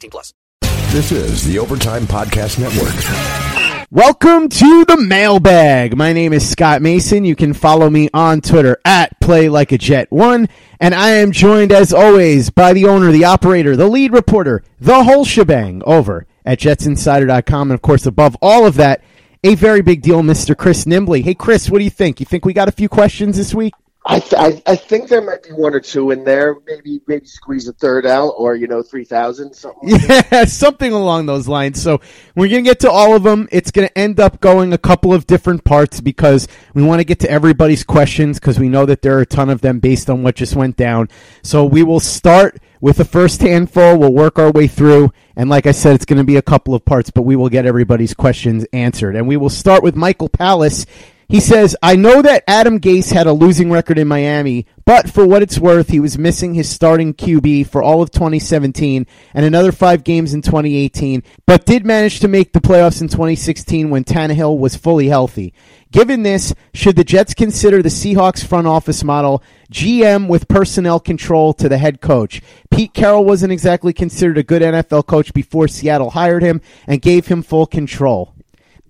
18 plus. This is the Overtime Podcast Network. Welcome to the mailbag. My name is Scott Mason. You can follow me on Twitter at PlayLikeAJet1. And I am joined, as always, by the owner, the operator, the lead reporter, the whole shebang over at JetsInsider.com. And of course, above all of that, a very big deal, Mr. Chris Nimbley. Hey, Chris, what do you think? You think we got a few questions this week? I, th- I, I think there might be one or two in there. Maybe maybe squeeze a third out, or you know, three thousand something. yeah, something along those lines. So we're gonna get to all of them. It's gonna end up going a couple of different parts because we want to get to everybody's questions because we know that there are a ton of them based on what just went down. So we will start with the first handful. We'll work our way through. And like I said, it's to be a couple of parts, but we will get everybody's questions answered. And we will start with Michael Palace. He says, I know that Adam Gase had a losing record in Miami, but for what it's worth, he was missing his starting QB for all of 2017 and another five games in 2018, but did manage to make the playoffs in 2016 when Tannehill was fully healthy. Given this, should the Jets consider the Seahawks front office model GM with personnel control to the head coach? Pete Carroll wasn't exactly considered a good NFL coach before Seattle hired him and gave him full control.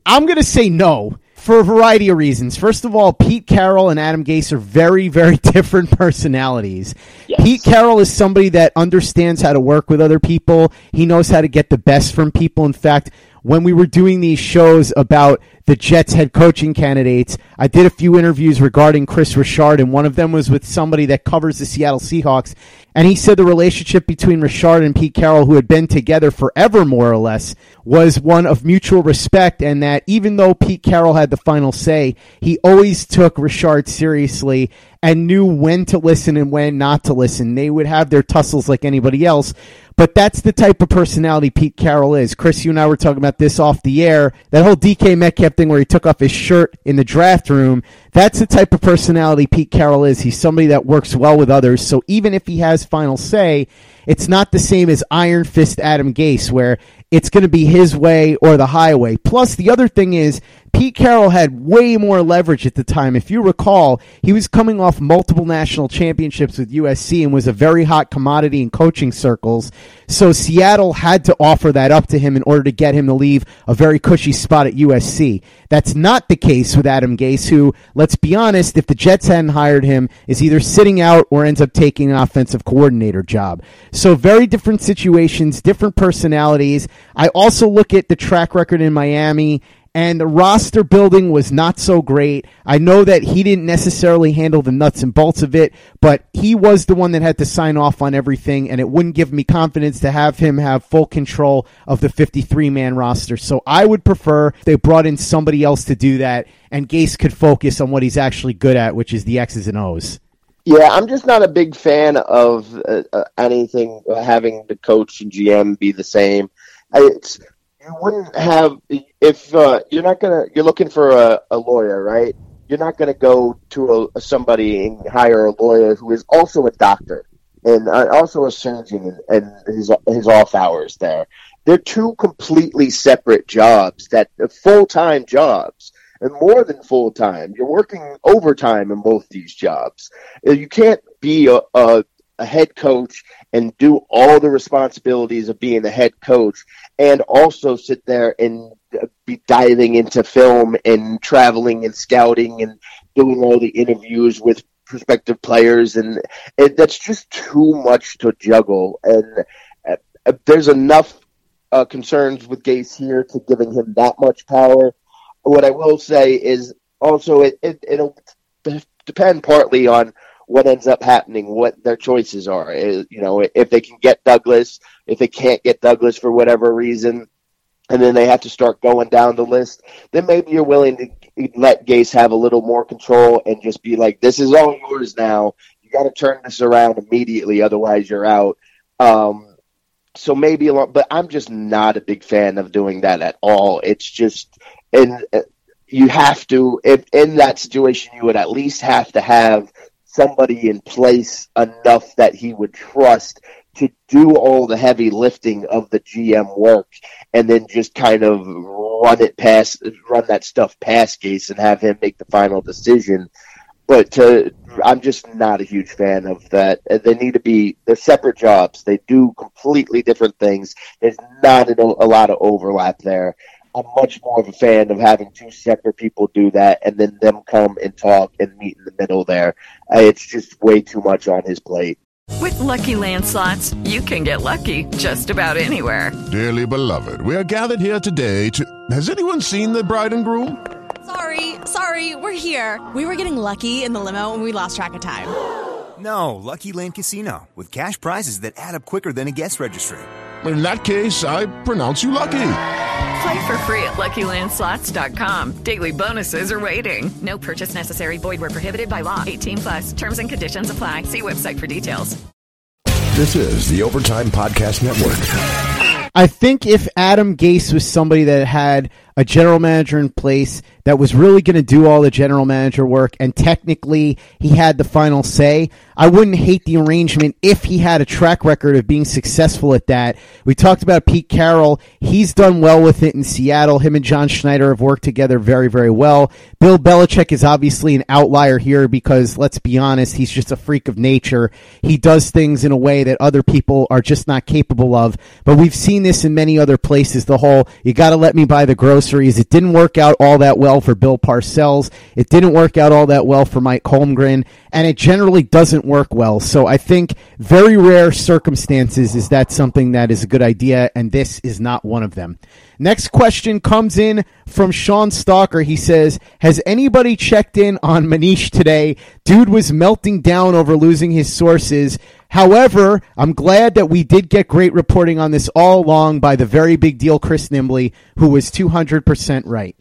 I'm going to say no for a variety of reasons. First of all, Pete Carroll and Adam Gase are very, very different personalities. Yes. Pete Carroll is somebody that understands how to work with other people. He knows how to get the best from people. In fact, when we were doing these shows about the Jets head coaching candidates, I did a few interviews regarding Kris Richard, and one of them was with somebody that covers the Seattle Seahawks. And he said the relationship between Richard and Pete Carroll, who had been together forever, more or less, was one of mutual respect, and that even though Pete Carroll had the final say, he always took Richard seriously and knew when to listen and when not to listen. They would have their tussles like anybody else, but that's the type of personality Pete Carroll is. Chris, you and I were talking about this off the air. That whole DK Metcalf thing where he took off his shirt in the draft room. That's the type of personality Pete Carroll is. He's somebody that works well with others. So even if he has final say, it's not the same as Iron Fist Adam Gase, where it's going to be his way or the highway. Plus, the other thing is, Pete Carroll had way more leverage at the time. If you recall, he was coming off multiple national championships with USC and was a very hot commodity in coaching circles. So Seattle had to offer that up to him in order to get him to leave a very cushy spot at USC. That's not the case with Adam Gase, who, let's be honest, if the Jets hadn't hired him, is either sitting out or ends up taking an offensive coordinator job. So very different situations, different personalities. I also look at the track record in Miami and the roster building was not so great. I know that he didn't necessarily handle the nuts and bolts of it, but he was the one that had to sign off on everything, and it wouldn't give me confidence to have him have full control of the 53 man roster. So I would prefer they brought in somebody else to do that, and Gase could focus on what he's actually good at, which is the X's and O's. Yeah, I'm just not a big fan of uh, uh, anything having the coach and GM be the same. It's you wouldn't have if uh, you're not gonna you're looking for a, a lawyer, right? You're not gonna go to a, somebody and hire a lawyer who is also a doctor and uh, also a surgeon and his his off hours there. They're two completely separate jobs that full time jobs and more than full time. You're working overtime in both these jobs. You can't be a, a, a head coach and do all the responsibilities of being the head coach and also sit there and be diving into film and traveling and scouting and doing all the interviews with prospective players and it, that's just too much to juggle and uh, there's enough uh, concerns with Gase here to giving him that much power. What I will say is also it, it it'll depend partly on what ends up happening, what their choices are. Uh, you know, if they can get Douglas, if they can't get Douglas for whatever reason, and then they have to start going down the list, then maybe you're willing to let Gase have a little more control and just be like, "This is all yours now. You got to turn this around immediately, otherwise you're out." Um, so maybe a lot, but I'm just not a big fan of doing that at all. It's just, and uh, you have to, if in that situation, you would at least have to have somebody in place enough that he would trust to do all the heavy lifting of the GM work and then just kind of run it past, run that stuff past Gase and have him make the final decision. But to, I'm just not a huge fan of that. They need to be, they're separate jobs. They do completely different things. There's not a, a lot of overlap there. I'm much more of a fan of having two separate people do that and then them come and talk and meet in the middle there. Uh, it's just way too much on his plate. With lucky landslots, you can get lucky just about anywhere. Dearly beloved, we are gathered here today to. Has anyone seen the bride and groom? Sorry, sorry, we're here. We were getting lucky in the limo and we lost track of time. No, Lucky Land Casino, with cash prizes that add up quicker than a guest registry. In that case, I pronounce you lucky. Play for free at LuckyLandSlots.com. Daily bonuses are waiting. No purchase necessary. Void where prohibited by law. 18 plus. Terms and conditions apply. See website for details. This is the Overtime Podcast Network. I think if Adam Gase was somebody that had a general manager in place that was really going to do all the general manager work and technically he had the final say, I wouldn't hate the arrangement if he had a track record of being successful at that. We talked about Pete Carroll. He's done well with it in Seattle. Him and John Schneider have worked together very, very well. Bill Belichick is obviously an outlier here because let's be honest, he's just a freak of nature. He does things in a way that other people are just not capable of. But we've seen this in many other places. The whole, you got to let me buy the groceries. It didn't work out all that well for Bill Parcells. It didn't work out all that well for Mike Holmgren. And it generally doesn't work well. So I think very rare circumstances is that something that is a good idea. And this is not one of them. Next question comes in from Sean Stalker. He says, Has anybody checked in on Manish today? Dude was melting down over losing his sources. However, I'm glad that we did get great reporting on this all along by the very big deal Chris Nimbley, who was 200% right.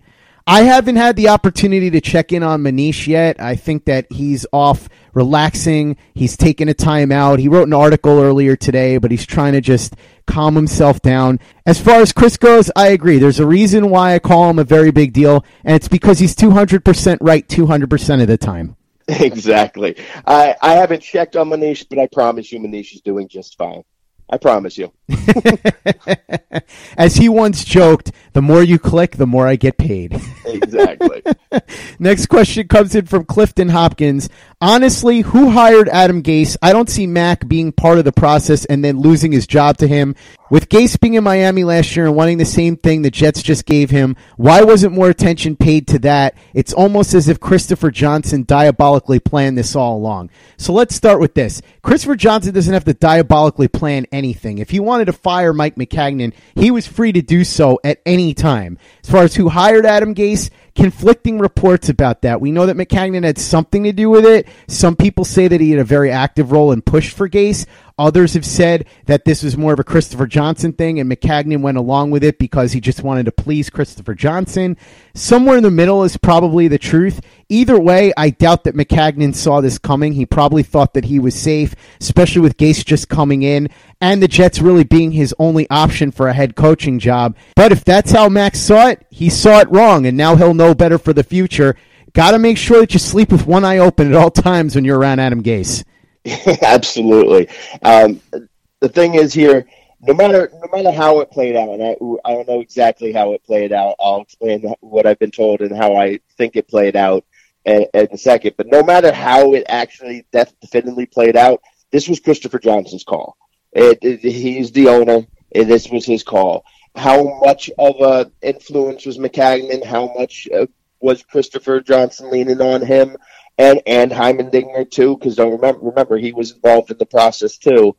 I haven't had the opportunity to check in on Manish yet. I think that he's off relaxing. He's taking a time out. He wrote an article earlier today, but he's trying to just calm himself down. As far as Chris goes, I agree. There's a reason why I call him a very big deal, and it's because he's 200% right 200% of the time. Exactly. I, I haven't checked on Manish, but I promise you Manish is doing just fine. I promise you. As he once joked, the more you click, the more I get paid. exactly. Next question comes in from Clifton Hopkins. Honestly, who hired Adam Gase? I don't see Mac being part of the process and then losing his job to him. With Gase being in Miami last year and wanting the same thing the Jets just gave him, why wasn't more attention paid to that? It's almost as if Christopher Johnson diabolically planned this all along. So let's start with this. Christopher Johnson doesn't have to diabolically plan anything. If he wanted to fire Mike Maccagnan, he was free to do so at any time. As far as who hired Adam Gase, conflicting reports about that. We know that Maccagnan had something to do with it. Some people say that he had a very active role and pushed for Gase. Others have said that this was more of a Christopher Johnson thing, and Maccagnan went along with it because he just wanted to please Christopher Johnson. Somewhere in the middle is probably the truth. Either way, I doubt that Maccagnan saw this coming. He probably thought that he was safe, especially with Gase just coming in and the Jets really being his only option for a head coaching job. But if that's how Max saw it, he saw it wrong, and now he'll know better for the future. Got to make sure that you sleep with one eye open at all times when you're around Adam Gase. Absolutely. Um, the thing is here, no matter no matter how it played out, and I, I don't know exactly how it played out. I'll explain what I've been told and how I think it played out in, in a second. But no matter how it actually definitively played out, this was Christopher Johnson's call. It, it, he's the owner, and this was his call. How much of a influence was Maccagnan? How much uh, was Christopher Johnson leaning on him? And and Heimerdinger too, because don't remember remember he was involved in the process too.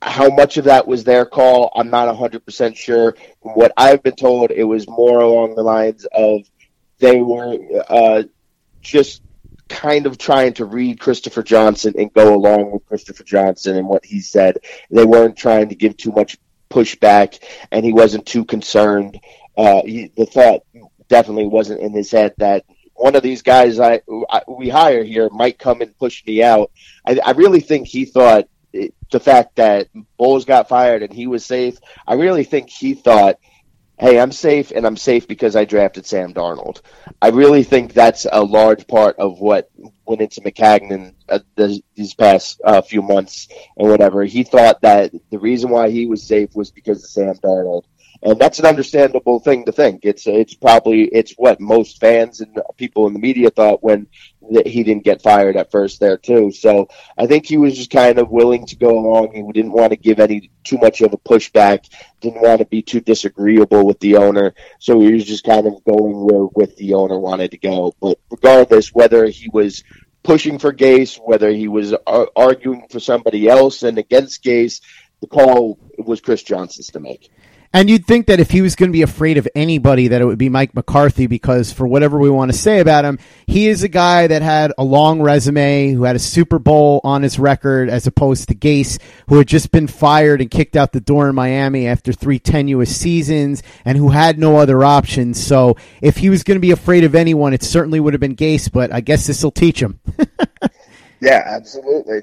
how much of that was their call, I'm not 100% sure. From what I've been told, it was more along the lines of they were uh, just kind of trying to read Christopher Johnson and go along with Christopher Johnson and what he said. They weren't trying to give too much pushback, and he wasn't too concerned. Uh, he, the thought definitely wasn't in his head that one of these guys I, I we hire here might come and push me out. I, I really think he thought the fact that Bowles got fired and he was safe, I really think he thought, hey, I'm safe and I'm safe because I drafted Sam Darnold. I really think that's a large part of what went into Maccagnan uh, these past uh, few months and whatever. He thought that the reason why he was safe was because of Sam Darnold and that's an understandable thing to think. It's it's probably it's what most fans and people in the media thought when he didn't get fired at first there too. So I think he was just kind of willing to go along. He didn't want to give any too much of a pushback. Didn't want to be too disagreeable with the owner. So he was just kind of going where with the owner wanted to go. But regardless, whether he was pushing for Gase, whether he was uh, arguing for somebody else and against Gase, the call was Chris Johnson's to make. And you'd think that if he was going to be afraid of anybody, that it would be Mike McCarthy, because for whatever we want to say about him, he is a guy that had a long resume, who had a Super Bowl on his record, as opposed to Gase, who had just been fired and kicked out the door in Miami after three tenuous seasons, and who had no other options. So if he was going to be afraid of anyone, it certainly would have been Gase, but I guess this will teach him. yeah, absolutely.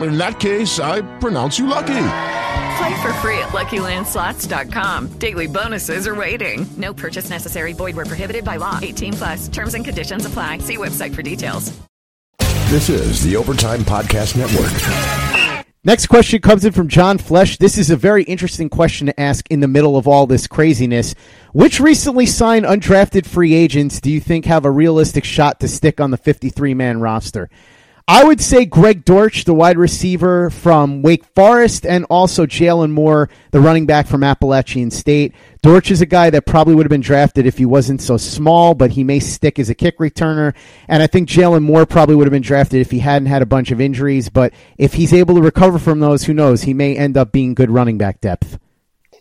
In that case, I pronounce you lucky. Play for free at LuckyLandSlots.com. Daily bonuses are waiting. No purchase necessary. Void where prohibited by law. 18 plus. Terms and conditions apply. See website for details. This is the Overtime Podcast Network. Next question comes in from John Flesh. This is a very interesting question to ask in the middle of all this craziness. Which recently signed undrafted free agents do you think have a realistic shot to stick on the 53 man roster? I would say Greg Dortch, the wide receiver from Wake Forest, and also Jalen Moore, the running back from Appalachian State. Dortch is a guy that probably would have been drafted if he wasn't so small, but he may stick as a kick returner. And I think Jalen Moore probably would have been drafted if he hadn't had a bunch of injuries. But if he's able to recover from those, who knows? He may end up being good running back depth.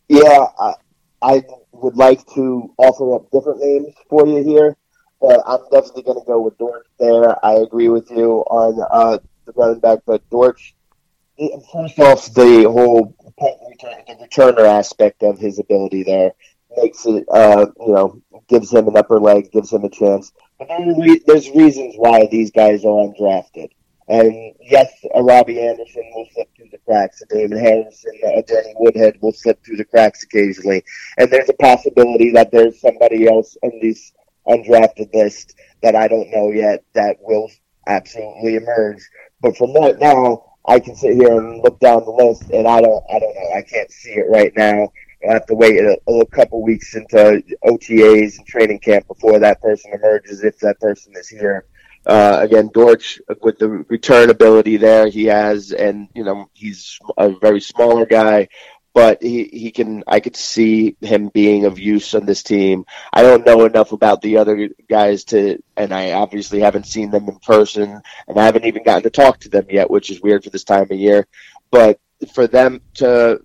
Yeah, I, I would like to offer up different names for you here but I'm definitely going to go with Dortch there. I agree with you on uh, the running back, but Dortch, first off, the whole the returner aspect of his ability there makes it, uh, you know, gives him an upper leg, gives him a chance. But there's reasons why these guys are undrafted. And yes, a Robbie Anderson will slip through the cracks. A Damon Harrison, a Danny Woodhead will slip through the cracks occasionally. And there's a possibility that there's somebody else in these undrafted list that I don't know yet that will absolutely emerge. But from right now, I can sit here and look down the list, and I don't, I don't know. I can't see it right now. I have to wait a, a couple weeks into OTAs and training camp before that person emerges, if that person is here. Uh, again, Dortch with the return ability there he has, and you know he's a very smaller guy, but he, he can I could see him being of use on this team. I don't know enough about the other guys to and I obviously haven't seen them in person and I haven't even gotten to talk to them yet, which is weird for this time of year. But for them to,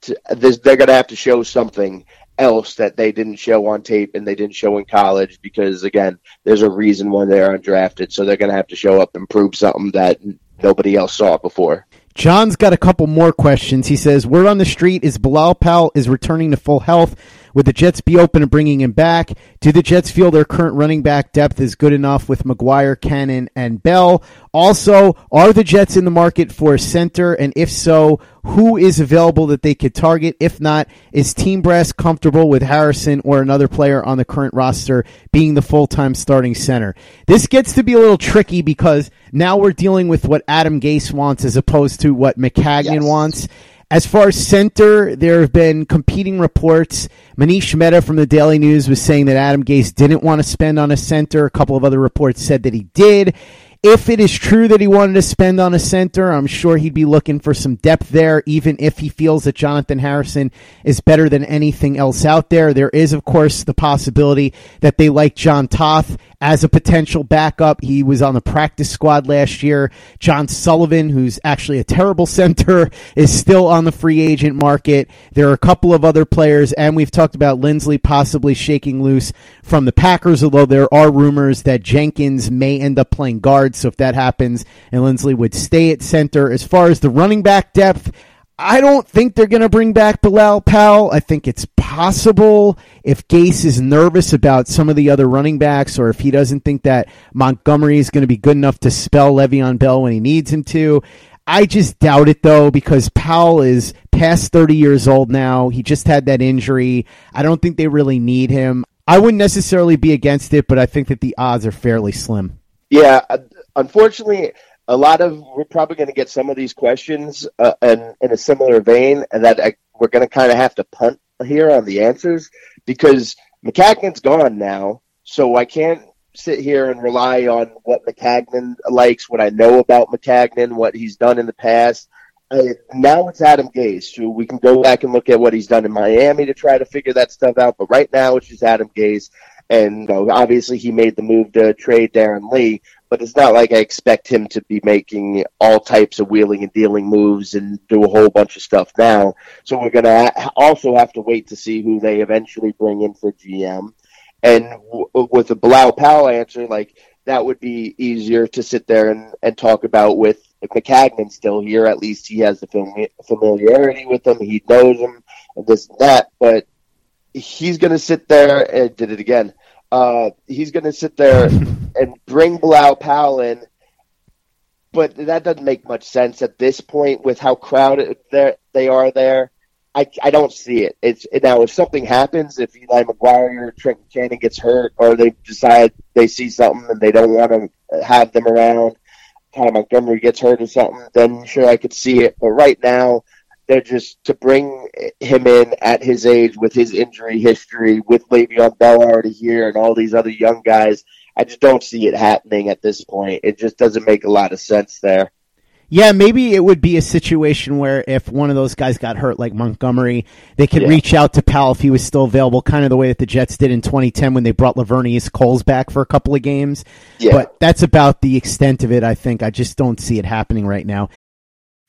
to they're going to have to show something else that they didn't show on tape and they didn't show in college because again, there's a reason why they're undrafted. So they're going to have to show up and prove something that nobody else saw before. John's got a couple more questions. He says, "Word on the street is Bilal Powell is returning to full health. Would the Jets be open to bringing him back? Do the Jets feel their current running back depth is good enough with McGuire, Cannon, and Bell? Also, are the Jets in the market for a center? And if so, who is available that they could target? If not, is Team Brass comfortable with Harrison or another player on the current roster being the full time starting center? This gets to be a little tricky because now we're dealing with what Adam Gase wants as opposed to what Maccagnan yes. wants. As far as center, there have been competing reports. Manish Mehta from the Daily News was saying that Adam Gase didn't want to spend on a center. A couple of other reports said that he did. If it is true that he wanted to spend on a center, I'm sure he'd be looking for some depth there, even if he feels that Jonathan Harrison is better than anything else out there. There is, of course, the possibility that they like Jon Toth as a potential backup. He was on the practice squad last year. John Sullivan, who's actually a terrible center, is still on the free agent market. There are a couple of other players, and we've talked about Linsley possibly shaking loose from the Packers, although there are rumors that Jenkins may end up playing guard. So if that happens, and Linsley would stay at center. As far as the running back depth, I don't think they're going to bring back Bilal Powell. I think it's possible if Gase is nervous about some of the other running backs or if he doesn't think that Montgomery is going to be good enough to spell Le'Veon Bell when he needs him to. I just doubt it though because Powell is past 30 years old now. He just had that injury. I don't think they really need him. I wouldn't necessarily be against it, but I think that the odds are fairly slim. Yeah, uh, unfortunately, a lot of we're probably going to get some of these questions uh, in, in a similar vein, and that I, we're going to kind of have to punt here on the answers because Maccagnan's gone now, so I can't sit here and rely on what Maccagnan likes, what I know about Maccagnan, what he's done in the past. Uh, now it's Adam Gase, so we can go back and look at what he's done in Miami to try to figure that stuff out. But right now, it's just Adam Gase, and you know, obviously he made the move to trade Darren Lee but it's not like I expect him to be making all types of wheeling and dealing moves and do a whole bunch of stuff now. So we're going to also have to wait to see who they eventually bring in for GM. And w- with the Bilal Powell answer, like that would be easier to sit there and, and talk about with Maccagnan still here. At least he has the fam- familiarity with him. He knows him and this and that. But he's going to sit there and did it again uh, he's going to sit there and bring Bilal Powell in, but that doesn't make much sense at this point with how crowded they are there. I, I don't see it. It's now if something happens, if Eli McGuire or Trent Cannon gets hurt, or they decide they see something and they don't want to have them around, Ty Montgomery gets hurt or something, then sure I could see it. But right now, they're just to bring him in at his age with his injury history, with Le'Veon Bell already here and all these other young guys. I just don't see it happening at this point. It just doesn't make a lot of sense there. Yeah, maybe it would be a situation where if one of those guys got hurt, like Montgomery, they could yeah. reach out to Powell if he was still available, kind of the way that the Jets did in 2010 when they brought Laveranues Coles back for a couple of games. Yeah. But that's about the extent of it, I think. I just don't see it happening right now.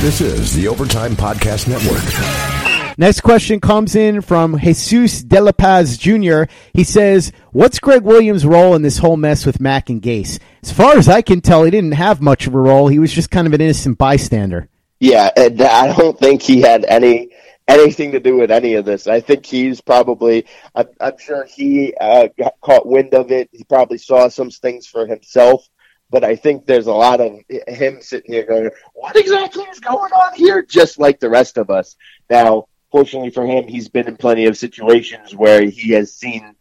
This is the Overtime Podcast Network. Next question comes in from Jesus De La Paz Jr. He says, What's Gregg Williams' role in this whole mess with Mac and Gase? As far as I can tell, he didn't have much of a role. He was just kind of an innocent bystander. Yeah, and I don't think he had any anything to do with any of this. I think he's probably, I'm, I'm sure he uh, got caught wind of it. He probably saw some things for himself but I think there's a lot of him sitting here going, "What exactly is going on here?" Just like the rest of us. Now, fortunately for him, he's been in plenty of situations where he has seen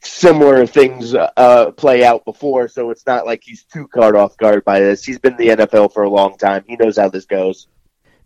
similar things uh, play out before, so it's not like he's too caught off guard by this. He's been in the NFL for a long time. He knows how this goes.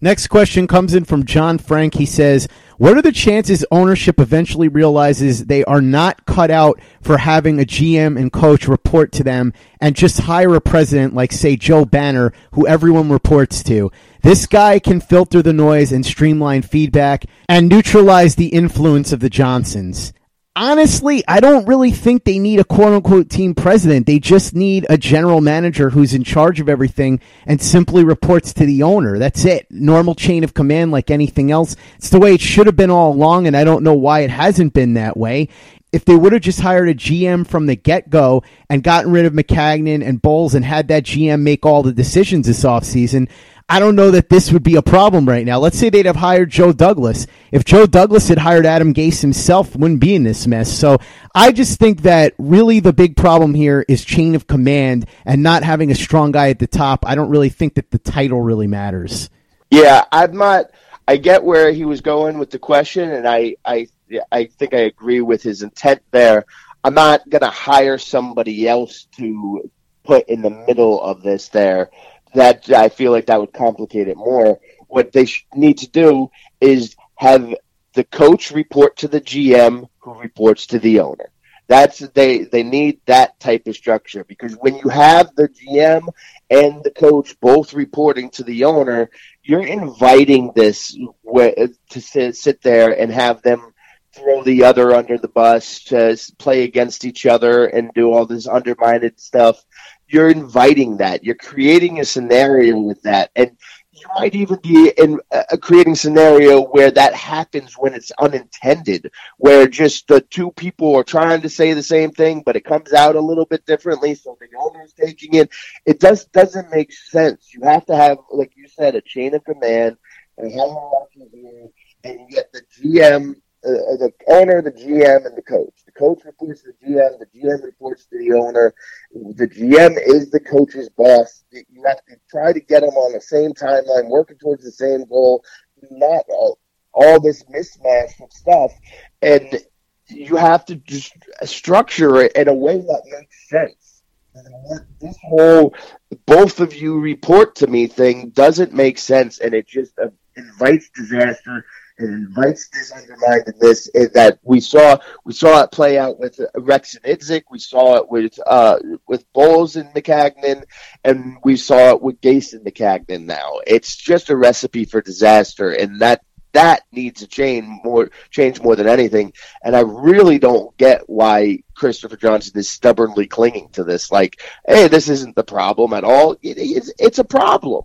Next question comes in from John Frank. He says, What are the chances ownership eventually realizes they are not cut out for having a GM and coach report to them and just hire a president like, say, Joe Banner, who everyone reports to? This guy can filter the noise and streamline feedback and neutralize the influence of the Johnsons honestly, I don't really think they need a quote unquote team president. They just need a general manager who's in charge of everything and simply reports to the owner. That's it. Normal chain of command like anything else. It's the way it should have been all along, and I don't know why it hasn't been that way. If they would have just hired a GM from the get go and gotten rid of Maccagnan and Bowles and had that GM make all the decisions this offseason, I don't know that this would be a problem right now. Let's say they'd have hired Joe Douglas. If Joe Douglas had hired Adam Gase himself, wouldn't be in this mess. So I just think that really the big problem here is chain of command and not having a strong guy at the top. I don't really think that the title really matters. Yeah, I'm not. I get where he was going with the question, and I, I, I think I agree with his intent there. I'm not going to hire somebody else to put in the middle of this there. That I feel like that would complicate it more. What they need to do is have the coach report to the GM who reports to the owner. That's they they need that type of structure because when you have the GM and the coach both reporting to the owner, you're inviting this to sit, sit there and have them throw the other under the bus, to play against each other, and do all this undermined stuff. You're inviting that. You're creating a scenario with that, and you might even be in a creating scenario where that happens when it's unintended, where just the two people are trying to say the same thing, but it comes out a little bit differently. So the owner's taking it. It just doesn't make sense. You have to have, like you said, a chain of command and hierarchy here, and you get the GM uh, the owner, the GM, and the coach. The coach reports to the GM. The GM reports to the owner. The GM is the coach's boss. You have to try to get them on the same timeline, working towards the same goal. Not all, all this mismatch of stuff, and you have to just structure it in a way that makes sense. This whole both of you report to me thing doesn't make sense, and it just invites disaster it invites this underminedness that we saw. We saw it play out with Rex and Idzik. We saw it with uh, with Bowles and Maccagnan, and we saw it with Gase and Maccagnan. Now it's just a recipe for disaster, and that that needs to change more change more than anything. And I really don't get why Christopher Johnson is stubbornly clinging to this. Like, hey, this isn't the problem at all. It is. It's a problem.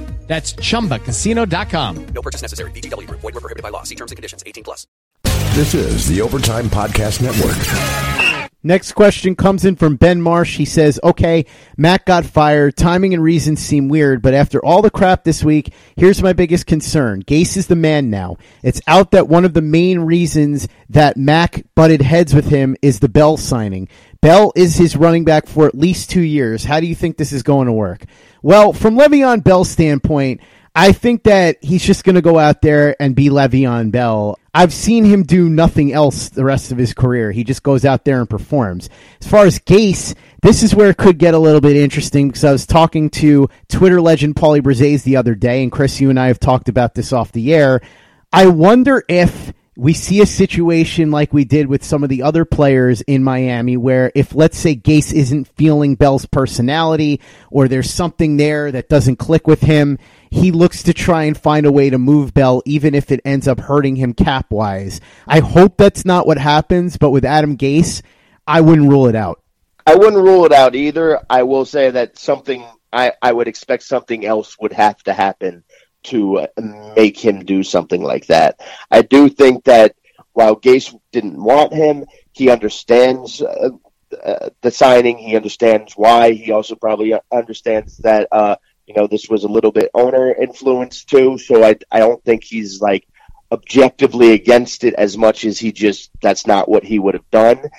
That's ChumbaCasino.com. No purchase necessary. VGW. Void were prohibited by law. See terms and conditions. 18 plus. This is the Overtime Podcast Network. Next question comes in from Ben Marsh. He says, Okay, Matt got fired. Timing and reasons seem weird, but after all the crap this week, here's my biggest concern. Gase is the man now. It's out that one of the main reasons that Mac butted heads with him is the Bell signing. Bell is his running back for at least two years. How do you think this is going to work? Well, from Le'Veon Bell's standpoint, I think that he's just going to go out there and be Le'Veon Bell. I've seen him do nothing else the rest of his career. He just goes out there and performs. As far as Gase, this is where it could get a little bit interesting because I was talking to Twitter legend Paulie Brzez the other day, and Chris, you and I have talked about this off the air. I wonder if we see a situation like we did with some of the other players in Miami where if let's say Gase isn't feeling Bell's personality or there's something there that doesn't click with him, he looks to try and find a way to move Bell even if it ends up hurting him cap wise. I hope that's not what happens, but with Adam Gase, I wouldn't rule it out. I wouldn't rule it out either. I will say that something I, I would expect something else would have to happen to make him do something like that. I do think that while Gase didn't want him, he understands uh, uh, the signing. He understands why. He also probably understands that uh, you know this was a little bit owner influence too. So I I don't think he's like objectively against it as much as he just that's not what he would have done.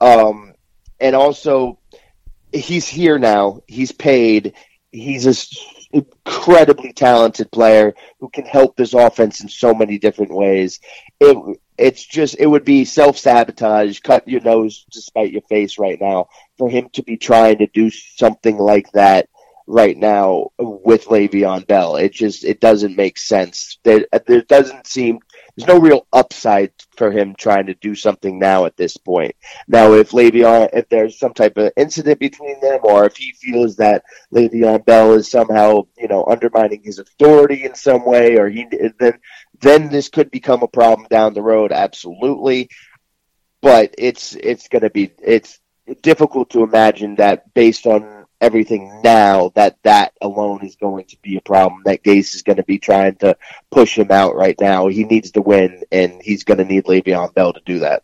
Um, and also, he's here now. He's paid. He's a incredibly talented player who can help this offense in so many different ways. It it's just it would be self sabotage, cut your nose to spite your face right now for him to be trying to do something like that right now with Le'Veon Bell. It just it doesn't make sense. There there doesn't seem there's no real upside for him trying to do something now at this point. Now, if Le'Veon, if there's some type of incident between them, or if he feels that Le'Veon Bell is somehow, you know, undermining his authority in some way, or he then then this could become a problem down the road. Absolutely, but it's it's going to be it's difficult to imagine that based on everything now that that alone is going to be a problem that Gase is going to be trying to push him out right now. He needs to win and he's going to need Le'Veon Bell to do that.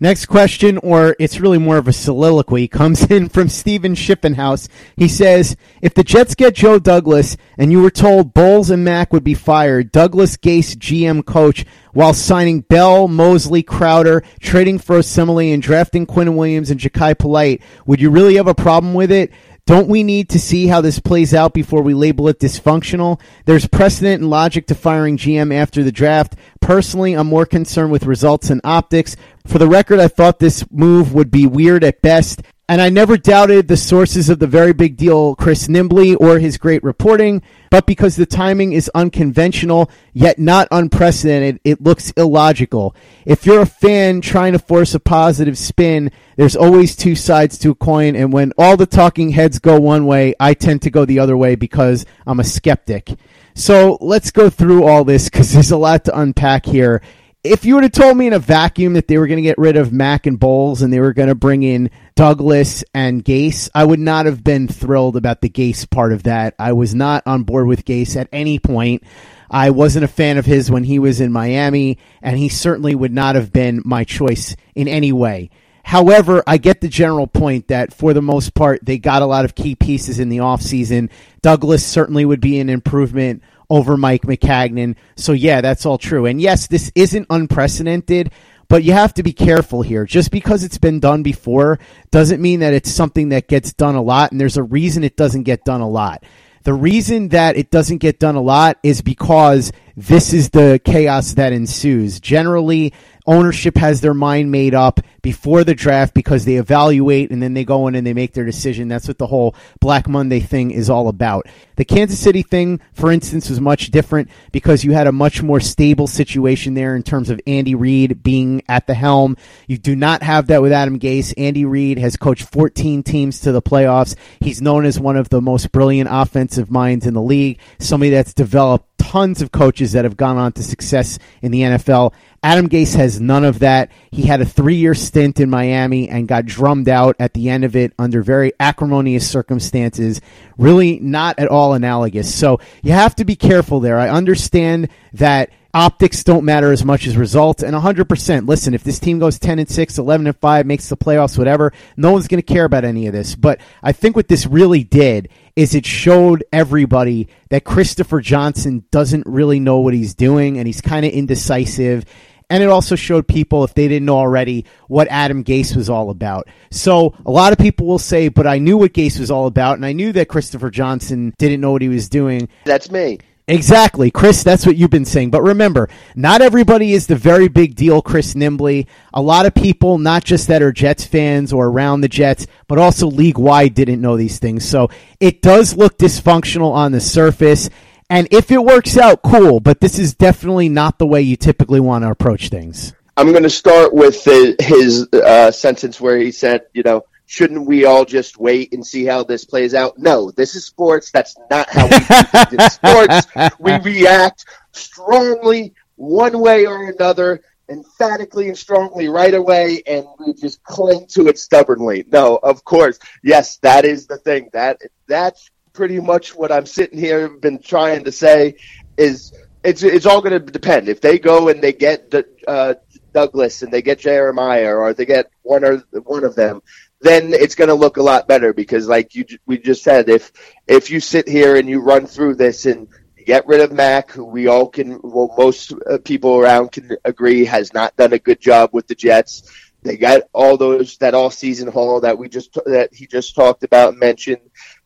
Next question, or it's really more of a soliloquy, comes in from Steven Shippenhouse. He says, If the Jets get Joe Douglas and you were told Bowles and Mack would be fired, Douglas Gase GM coach, while signing Bell, Mosley, Crowder, trading for Osemele, and drafting Quinn Williams and Jachai Polite, would you really have a problem with it? Don't we need to see how this plays out before we label it dysfunctional? There's precedent and logic to firing GM after the draft. Personally, I'm more concerned with results and optics. For the record, I thought this move would be weird at best and I never doubted the sources of the very big deal Chris Nimbley or his great reporting, but because the timing is unconventional yet not unprecedented, it looks illogical. If you're a fan trying to force a positive spin, there's always two sides to a coin, and when all the talking heads go one way, I tend to go the other way because I'm a skeptic. So let's go through all this because there's a lot to unpack here if you would have told me in a vacuum that they were going to get rid of Mack and Bowles and they were going to bring in Douglas and Gase, I would not have been thrilled about the Gase part of that. I was not on board with Gase at any point. I wasn't a fan of his when he was in Miami, and he certainly would not have been my choice in any way. However, I get the general point that for the most part, they got a lot of key pieces in the offseason. Douglas certainly would be an improvement over Mike Maccagnan. So, yeah, that's all true. And yes, this isn't unprecedented, but you have to be careful here. Just because it's been done before doesn't mean that it's something that gets done a lot, and there's a reason it doesn't get done a lot. The reason that it doesn't get done a lot is because this is the chaos that ensues. Generally, ownership has their mind made up before the draft because they evaluate and then they go in and they make their decision. That's what the whole Black Monday thing is all about. The Kansas City thing, for instance, was much different because you had a much more stable situation there in terms of Andy Reid being at the helm. You do not have that with Adam Gase. Andy Reid has coached 14 teams to the playoffs. He's known as one of the most brilliant offensive minds in the league, somebody that's developed tons of coaches that have gone on to success in the NFL. Adam Gase has none of that. He had a three year stint in Miami and got drummed out at the end of it under very acrimonious circumstances. Really not at all analogous. So you have to be careful there. I understand that optics don't matter as much as results and 100% listen if this team goes 10 and 6 11 and 5 makes the playoffs whatever no one's going to care about any of this but i think what this really did is it showed everybody that christopher johnson doesn't really know what he's doing and he's kind of indecisive and it also showed people, if they didn't know already, what Adam Gase was all about. So a lot of people will say, but I knew what Gase was all about, and I knew that Christopher Johnson didn't know what he was doing. That's me. Exactly, Chris. That's what you've been saying. But remember, not everybody is the very big deal, Chris Nimbley. A lot of people, not just that are Jets fans or around the Jets, but also league wide, didn't know these things. So it does look dysfunctional on the surface. And if it works out, cool. But this is definitely not the way you typically want to approach things. I'm going to start with the, his uh, sentence where he said, you know, shouldn't we all just wait and see how this plays out? No, this is sports. That's not how we do in sports. We react strongly one way or another, emphatically and strongly right away, and we just cling to it stubbornly. No, of course, yes, that is the thing. That that's pretty much what I'm sitting here been trying to say. Is it's it's all going to depend if they go and they get the. Uh, Douglas and they get Jeremiah or they get one or one of them, then it's going to look a lot better because, like you we just said, if if you sit here and you run through this and get rid of Mac, who we all can, well, most uh, people around can agree has not done a good job with the Jets. They got all those that all season haul that we just that he just talked about and mentioned,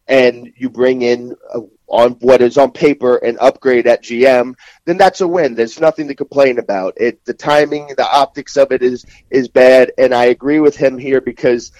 and you bring in uh, on what is on paper an upgrade at GM, then that's a win. There's nothing to complain about. It the timing, the optics of it is is bad, and I agree with him here because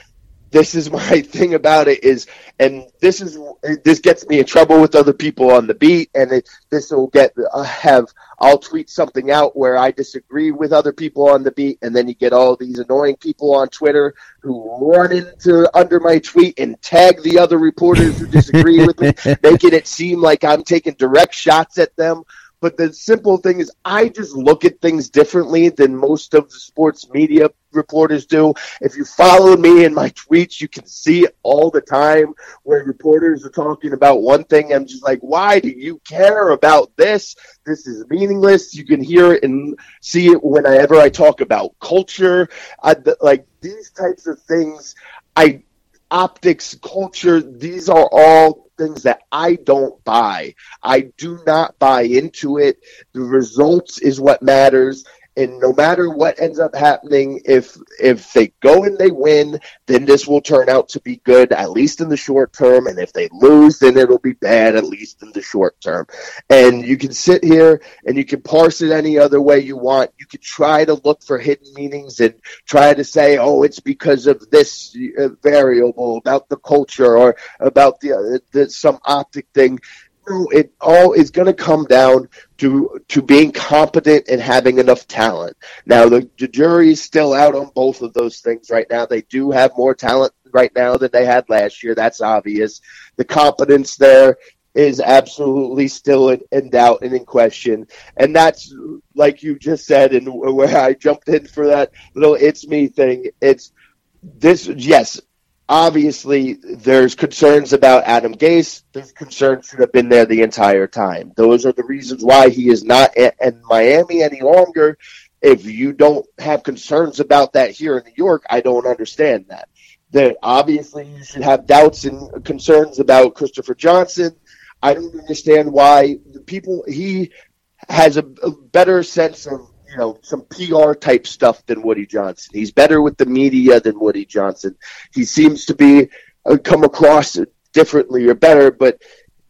this is my thing about it is, and this is this gets me in trouble with other people on the beat, and it, this will get uh, have I'll tweet something out where I disagree with other people on the beat, and then you get all these annoying people on Twitter who run into under my tweet and tag the other reporters who disagree with me, making it seem like I'm taking direct shots at them. But the simple thing is, I just look at things differently than most of the sports media reporters do. If you follow me in my tweets, you can see all the time where reporters are talking about one thing. I'm just like, why do you care about this? This is meaningless. You can hear it and see it whenever I talk about culture. I, like these types of things, I optics, culture, these are all things that I don't buy. I do not buy into it. The results is what matters. And no matter what ends up happening, if if they go and they win, then this will turn out to be good, at least in the short term. And if they lose, then it'll be bad, at least in the short term. And you can sit here and you can parse it any other way you want. You can try to look for hidden meanings and try to say, oh, it's because of this uh, variable about the culture or about the, uh, the some optic thing it all is going to come down to to being competent and having enough talent. Now, the, the jury is still out on both of those things right now. They do have more talent right now than they had last year. That's obvious. The competence there is absolutely still in, in doubt and in question. And that's like you just said, and where I jumped in for that little "it's me" thing. It's this. Yes, obviously there's concerns about Adam Gase. There's concerns should have been there the entire time. Those are the reasons why he is not in Miami any longer. If you don't have concerns about that here in New York, I don't understand that. That obviously you should have doubts and concerns about Christopher Johnson. I don't understand why the people he has a, a better sense of you know some PR type stuff than Woody Johnson. He's better with the media than Woody Johnson. He seems to be uh, come across differently or better, but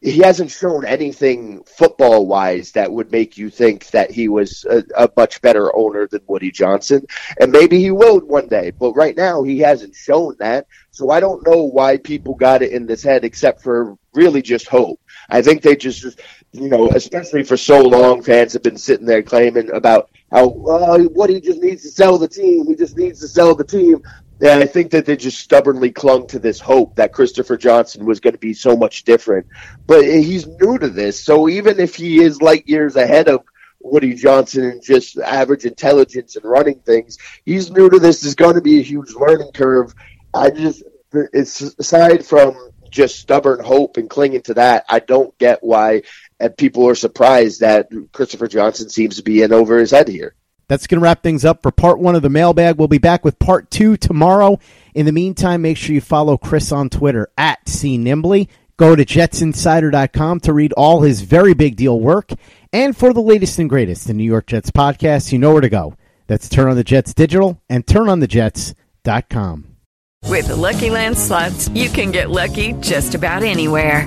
he hasn't shown anything football wise that would make you think that he was a, a, much better owner than Woody Johnson. And maybe he will one day, but right now he hasn't shown that. So I don't know why people got it in this head except for really just hope. I think they just, you know, especially for so long, fans have been sitting there claiming about how uh, Woody just needs to sell the team. He just needs to sell the team. And I think that they just stubbornly clung to this hope that Christopher Johnson was going to be so much different. But he's new to this, so even if he is light years ahead of Woody Johnson and just average intelligence and running things, he's new to this. There's going to be a huge learning curve. I just, it's aside from just stubborn hope and clinging to that, I don't get why and people are surprised that Christopher Johnson seems to be in over his head here. That's going to wrap things up for part one of the mailbag. We'll be back with part two tomorrow. In the meantime, make sure you follow Chris on Twitter at CNimbly. Go to jetsinsider.com to read all his very big deal work. And for the latest and greatest in New York Jets podcasts, you know where to go. That's Turn on the Jets Digital and turnonthejets.com. With the Lucky Land slots, you can get lucky just about anywhere.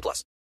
plus.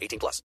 18 plus.